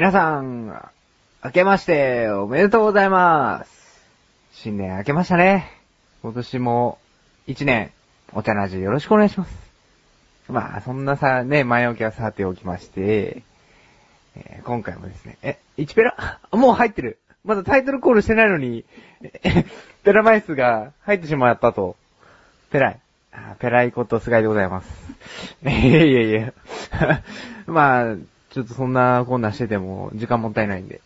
皆さん、明けましておめでとうございます。新年明けましたね。今年も一年、お茶の味よろしくお願いします。まあ、そんなさ、ね、前置きはさておきまして、えー今回もですね、え、1ペラ？もう入ってるまだタイトルコールしてないのに、ペラマイスが入ってしまったと。ペライ。ペライこと菅井でございます。いやいやいや。まあ、ちょっとそんなこんなしてても時間もったいないんで。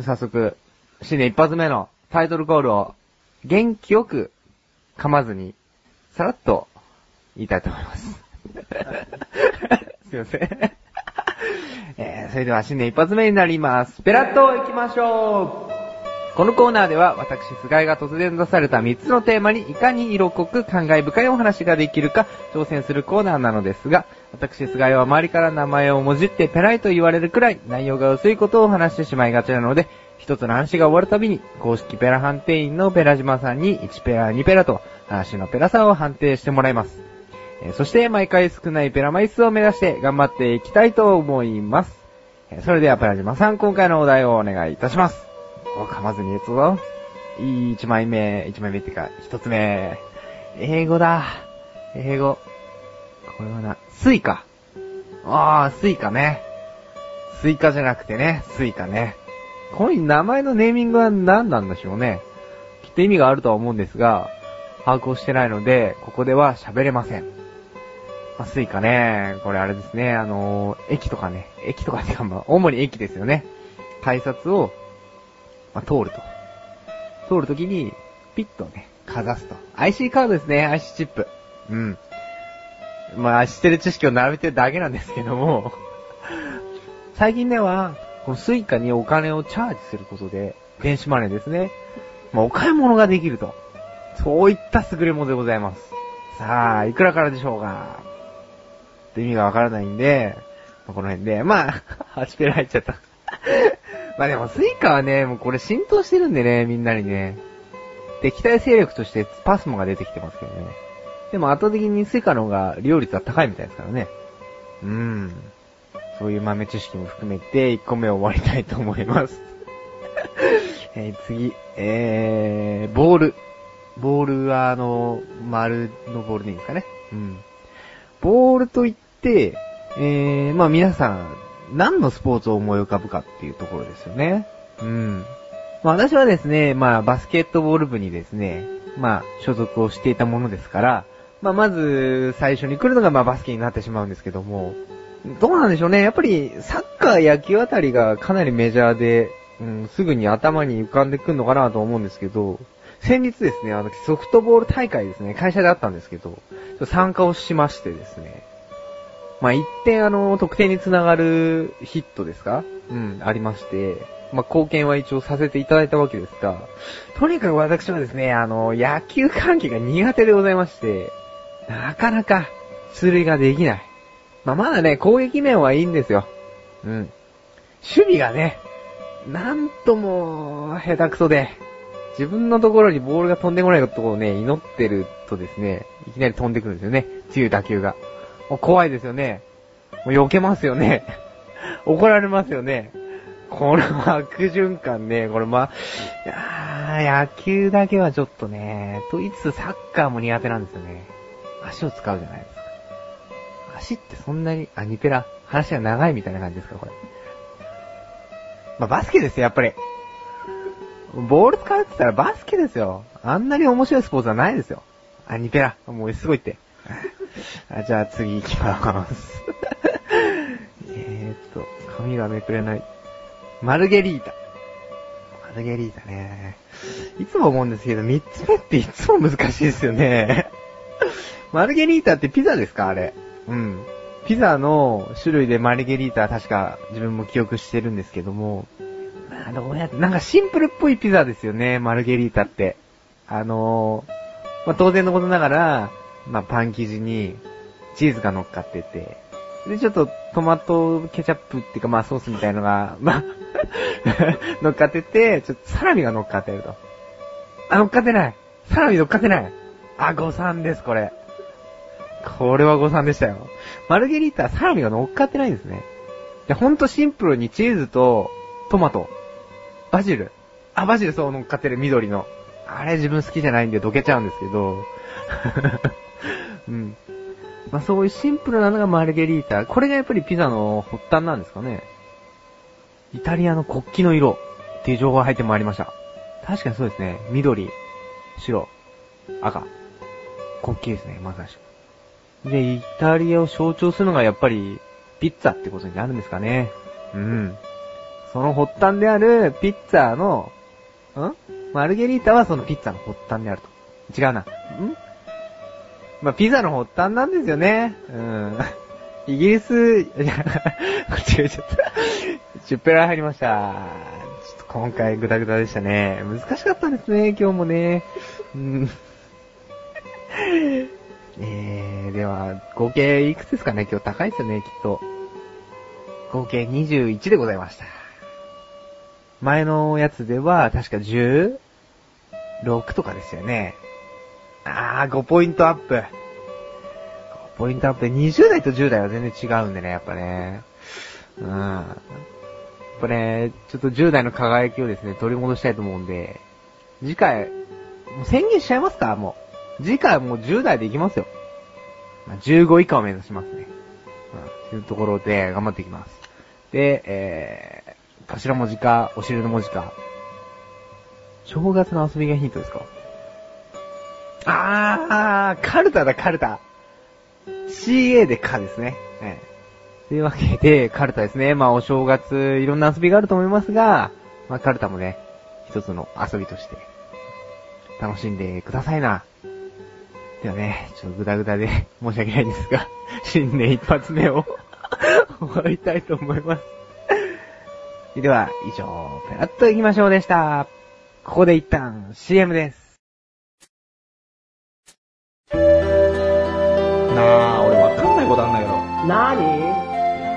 早速、新年一発目のタイトルコールを元気よく噛まずに、さらっと言いたいと思います。すいません。えー、それでは新年一発目になります。ペラッと行きましょうこのコーナーでは私、菅井が突然出された3つのテーマにいかに色濃く感慨深いお話ができるか挑戦するコーナーなのですが、私、菅井は周りから名前をもじってペライと言われるくらい内容が薄いことを話してしまいがちなので、一つの話が終わるたびに公式ペラ判定員のペラ島さんに1ペラ2ペラと話のペラさを判定してもらいます。そして毎回少ないペラ枚数を目指して頑張っていきたいと思います。それではペラ島さん今回のお題をお願いいたします。お、噛まずに打つぞ。いい一枚目、一枚目ってか、一つ目。英語だ。英語。これはな、スイカ。あー、スイカね。スイカじゃなくてね、スイカね。この名前のネーミングは何なんでしょうね。きっと意味があるとは思うんですが、把握をしてないので、ここでは喋れません。まあ、スイカね、これあれですね、あのー駅とかね、駅とかってか、まあ、主に駅ですよね。改札を、まあ、通ると。通るときに、ピッとね、かざすと。IC カードですね、IC チップ。うん。まあ、知ってる知識を並べてるだけなんですけども、最近では、このスイカにお金をチャージすることで、電子マネーですね。まあ、お買い物ができると。そういった優れものでございます。さあ、いくらからでしょうかって意味がわからないんで、まあこの辺で、まあ、8ペラ入っちゃった。まあでも、スイカはね、もうこれ浸透してるんでね、みんなにね。敵対勢力としてパスモが出てきてますけどね。でも圧倒的にスイカの方が利用率は高いみたいですからね。うーん。そういう豆知識も含めて1個目を終わりたいと思います。え次、えー、ボール。ボールはあの、丸のボールでいいんですかね。うん。ボールといって、えー、まあ皆さん、何のスポーツを思い浮かぶかっていうところですよね。うん。まあ私はですね、まあバスケットボール部にですね、まあ所属をしていたものですから、まあまず最初に来るのがまあバスケになってしまうんですけども、どうなんでしょうね。やっぱりサッカー、野球あたりがかなりメジャーで、うん、すぐに頭に浮かんでくるのかなと思うんですけど、先日ですね、あの、ソフトボール大会ですね、会社であったんですけど、参加をしましてですね、まあ、一点あの、得点につながるヒットですか？うん、ありまして、まあ、貢献は一応させていただいたわけですが、とにかく私はですね、あの、野球関係が苦手でございまして、なかなか、出塁ができない。まあ、まだね、攻撃面はいいんですよ。うん。守備がね、なんとも、下手くそで、自分のところにボールが飛んでこないことをね、祈ってるとですね、いきなり飛んでくるんですよね。強い打球が。もう怖いですよね。もう避けますよね。怒られますよね。この悪循環ね、これま、いやー野球だけはちょっとね、と言いつサッカーも苦手なんですよね。足を使うじゃないですか。足ってそんなに、あ、ニペラ、話が長いみたいな感じですか、これ。まあ、バスケですよ、やっぱり。ボール使うって言ったらバスケですよ。あんなに面白いスポーツはないですよ。あ、ニペラ。もうすごいって。あじゃあ次行きます。えーっと、髪がめくれない。マルゲリータ。マルゲリータね。いつも思うんですけど、三つ目っていつも難しいですよね。マルゲリータってピザですか？あれ。うん。ピザの種類でマルゲリータは確か自分も記憶してるんですけども、まあどうやって、なんかシンプルっぽいピザですよね、マルゲリータって。あのー、まあ当然のことながら、まあパン生地にチーズが乗っかってて、でちょっとトマトケチャップっていうかまあソースみたいのが、まあ、乗っかってて、ちょっとサラミが乗っかってると。あ、乗っかってないサラミ乗っかってないあ、誤算です、これ。これは誤算でしたよ。マルゲリータはサラミが乗っかってないんですね。で、ほんとシンプルにチーズとトマト、バジル。あ、バジルそう乗っかってる緑の。あれ自分好きじゃないんでどけちゃうんですけど。うん。まあそういうシンプルなのがマルゲリータ。これがやっぱりピザの発端なんですかね。イタリアの国旗の色っていう情報が入ってまいりました。確かにそうですね。緑、白、赤。国旗ですね、まさしく。で、イタリアを象徴するのがやっぱりピッツァってことになるんですかね。うん。その発端であるピッツァの、ん？マルゲリータはそのピッツァの発端であると。違うな。ん？まあ、ピザの発端なんですよね。うん。イギリス、いや、間違うちゃった。チュッペラ入りました。ちょっと今回グダグダでしたね。難しかったですね、今日もね。うん。えー、では、合計いくつですかね？今日高いですよね、きっと。合計21でございました。前のやつでは、確か16とかですよね。あー、5ポイントアップ。5ポイントアップで20代と10代は全然違うんでね、やっぱね。うん。やっぱね、ちょっと10代の輝きをですね、取り戻したいと思うんで、次回、もう宣言しちゃいますか？もう。次回はもう10代でいきますよ。まあ、15以下を目指しますね。うん。というところで頑張っていきます。で、えー、頭文字か、お尻の文字か。正月の遊びがヒントですか？あー、カルタだ、カルタ。CA でカですね。えというわけで、カルタですね。まあ、お正月、いろんな遊びがあると思いますが、まあ、カルタもね、一つの遊びとして、楽しんでくださいな。ではね、ちょっとグダグダで 申し訳ないんですが、新年一発目を 終わりたいと思います。では、以上、ペラッと行きましょうでした。ここで一旦 CM です。なあ、俺わかんないことあんだけど。なに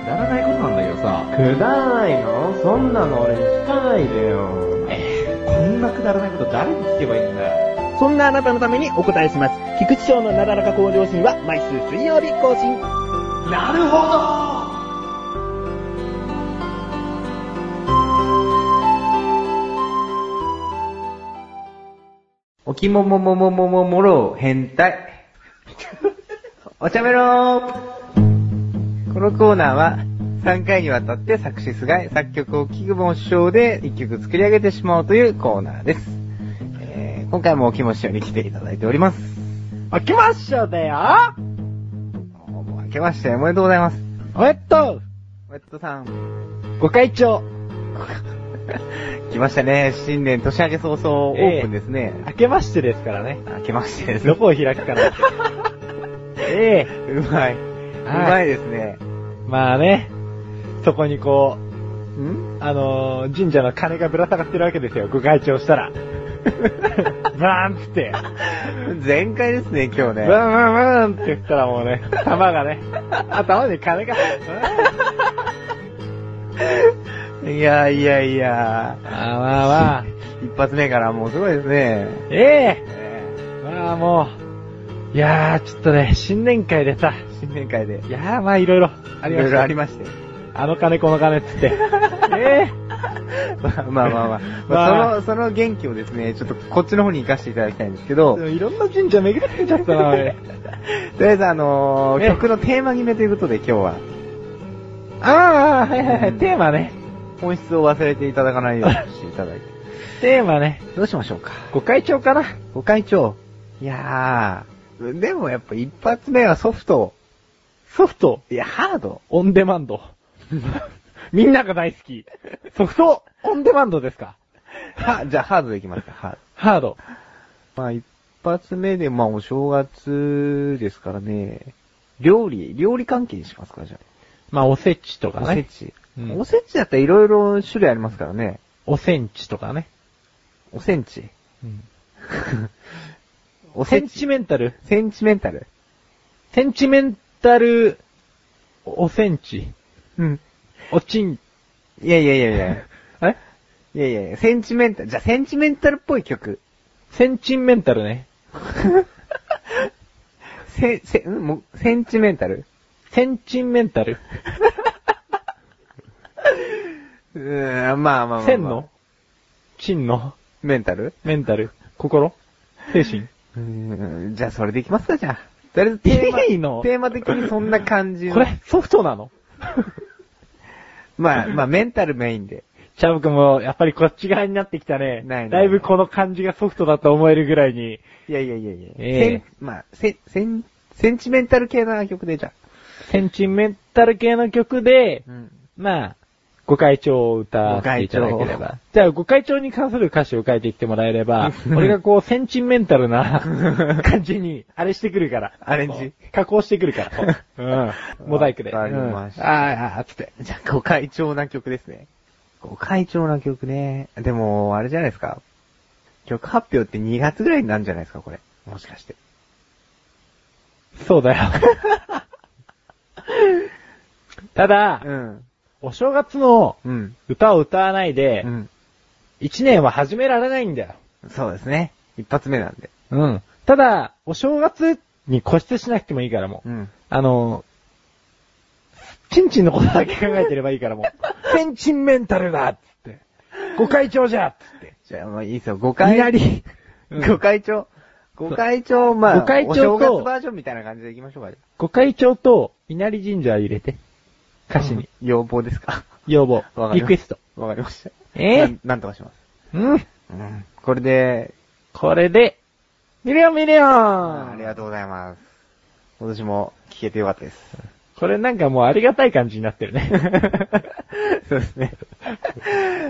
くだらないことなんだけどさ。くだらないの？そんなの俺に聞かないでよ。えー、こんなくだらないこと誰に聞けばいいんだよ。そんなあなたのためにお答えします。菊池賞のなだらか向上心は毎週水曜日更新。なるほどおきもももももももろ変態。お茶メロこのコーナーは3回にわたって作詞菅井、作曲を菊本師匠で1曲作り上げてしまおうというコーナーです。えー、今回もおきも師匠に来ていただいております。開けましょうだよもう明けましておめでとうございます。おめっとおめでとうさん。ご会長 来ましたね。新年年明け早々オープンですね。明けましてですからね。明けましてですどこを開くかな ええうまい。うまいですね。まあね、そこにこう、ん？あのー、神社の鐘がぶら下がってるわけですよ、ご会長したら。ブラーンっつって。全開ですね、今日ね。ブランブランって言ったらもうね、玉がね、頭に鐘が。いやいやいや。あまあまあ、一発目からもうすごいですね。えええまあもう、いやー、ちょっとね、新年会でさ、ー新年会で。いやー、まあいろいろありました。いろいろありまして。あの金この金っつって。ええまあまあまあまあ。ままああ、その、その元気をですね、ちょっとこっちの方に活かしていただきたいんですけど、いろんな神社巡ってちゃったな、俺。とりあえずあのーね曲のテーマ決めということで今日は、ああ、はいはいはい、テーマね。本質を忘れていただかないようにしていただいて。テーマね。どうしましょうか。ご会長かなご会長。いやー、でもやっぱ一発目はソフト。ソフト、いや、ハード。オンデマンド。みんなが大好き。ソフト、オンデマンドですか？は、じゃあハードでいきますか、ハード。ハード。まあ一発目でまあお正月ですからね、料理、料理関係にしますか、じゃまあ、おせちとあ。かね。おせち。うんおせちだったらいろいろ種類ありますからね。おせんちとかね。おせんち。うん おせち。センチメンタル？センチメンタル。センチメンタル、おせんち。うん。おちん、いやいやいやいや。え？いやいやいや、センチメンタル、じゃあセンチメンタルっぽい曲。センチメンタルね。せ、せ、ん？もう、センチメンタルセンチメンタル。うーん、まあまあまあ、まあ。線の？真の？メンタル？メンタル心？精神？うーん、じゃあそれでいきますか、じゃあ。とりあえずテーマ、いいの？テーマ的にそんな感じのこれ、ソフトなの？まあ、まあ、メンタルメインで。チャブ君も、やっぱりこっち側になってきたね。ないないだいぶこの感じがソフトだと思えるぐらいに。いやいやいやいや。えンまあ、セン、セン、センチメンタル系な曲でじゃあ。センチメンタル系の曲で、うん。まあ、ご会長を歌わせていただければ。じゃあ、ご会長に関する歌詞を書いていってもらえれば、俺がこう、センチメンタルな 感じに、あれしてくるから。アレンジ加工してくるから。うん。モザイクで。わかりましたうんあーあー、つって。じゃあ、ご会長な曲ですね。ご会長な曲ね。でも、あれじゃないですか。曲発表って2月ぐらいになるんじゃないですか、これ。もしかして。そうだよ。ただ、ん。お正月のうん。歌を歌わないでう、ん。一年は始められないんだよ。そうですね。一発目なんで。うん。ただ、お正月に固執しなくてもいいからもう。うん。あの、チンチンのことだけ考えてればいいからもう。センチンメンタルだっつって。ご開帳じゃっつって。じゃあ、まあいいですよ。ご開稲荷。うんご開帳。ご開帳、まあ、ご開帳とお正月バージョンみたいな感じでいきましょうか。ご開帳と稲荷神社入れて。歌詞に。要望ですか？要望わか。りましリクエスト。わかりました。え？なんなんとかします。うん。うん。これで、これで、ミリオンミリオンありがとうございます。今年も聞けてよかったです。これなんかもうありがたい感じになってるね。そうですね。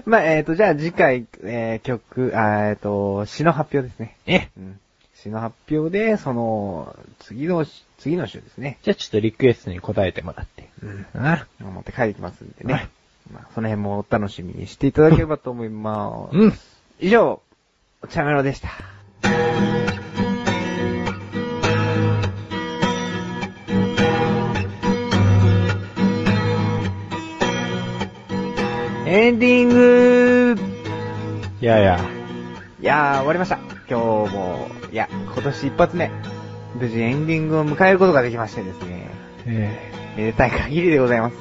まあ、えっ、と、じゃあ次回、えー、曲、えっ、と、詩の発表ですね。え？うん。詩の発表で、その、次のし、次の週ですね。じゃあちょっとリクエストに答えてもらって。うん。あ持って帰ってきますんでね。はいまあ、その辺もお楽しみにしていただければと思います。うん。以上、お茶メロでした。エンディングいやいや。いやー、終わりました。今日も、いや、今年一発目、無事エンディングを迎えることができましてですね、えめでたい限りでございます。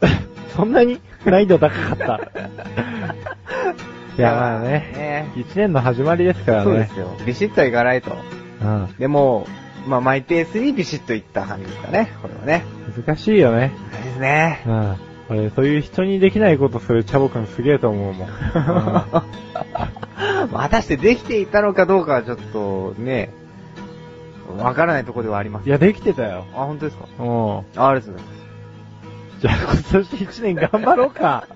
ー そんなに？難易度高かった。いや、まあね。ね一年の始まりですからね。そうですよ。ビシッといかないと。うん。でも、まあ、マイペースにビシッといった感じですかね、これはね。難しいよね。そうですね。うん。俺、そういう人にできないことするチャボくんすげえと思うもん。果たしてできていたのかどうかはちょっとね、わからないところではあります。いや、できてたよ。あ、本当ですか？うん。あありがとうございます。じゃあ今年一年頑張ろうか。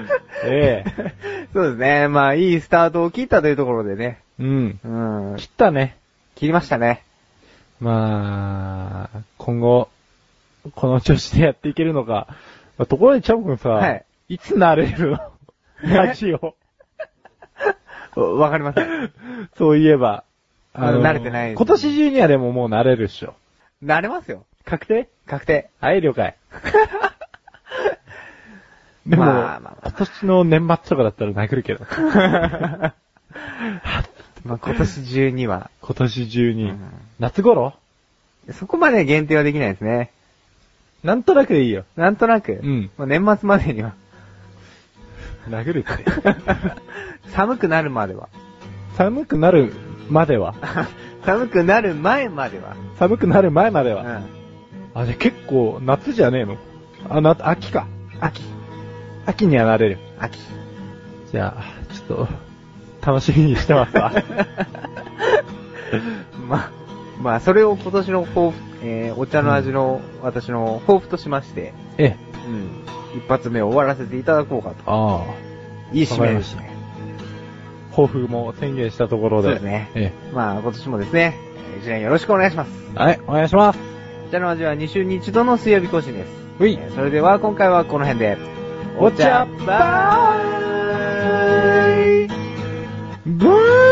ええ。そうですね。まあ、いいスタートを切ったというところでね。うん。うん。切ったね。切りましたね。まあ、今後、この調子でやっていけるのか。まあところでチャボくんさ、はい。いつ慣れるの？ラジオ。わかりません。そういえば。慣れてない今年中にはでももう慣れるっしょ。慣れますよ。確定？確定。はい、了解。でも、まあまあまあ今年の年末とかだったら殴るけど。まあ、今年中には。今年中に。うん夏頃？そこまで限定はできないですね。なんとなくでいいよ。なんとなく？うんまあ、年末までには。殴るって。寒くなるまでは。寒くなるまでは。寒くなる前までは。寒くなる前までは。うん。あ、じゃあ結構夏じゃねえの？あ、な、秋か。秋。秋にはなれる。秋。じゃあ、ちょっと、楽しみにしてますわ。まあ、まあ、それを今年の抱負、えー、お茶の味の私の抱負としまして、ええ。うん。一発目を終わらせていただこうかと。ああ。いい締めですね。抱負も宣言したところで。そうですね。ええ。まあ、今年もですね、一年よろしくお願いします。はい、お願いします。お茶の味は2週に1度の水曜日更新です。はい。それでは、今回はこの辺で。お茶、バーイーイ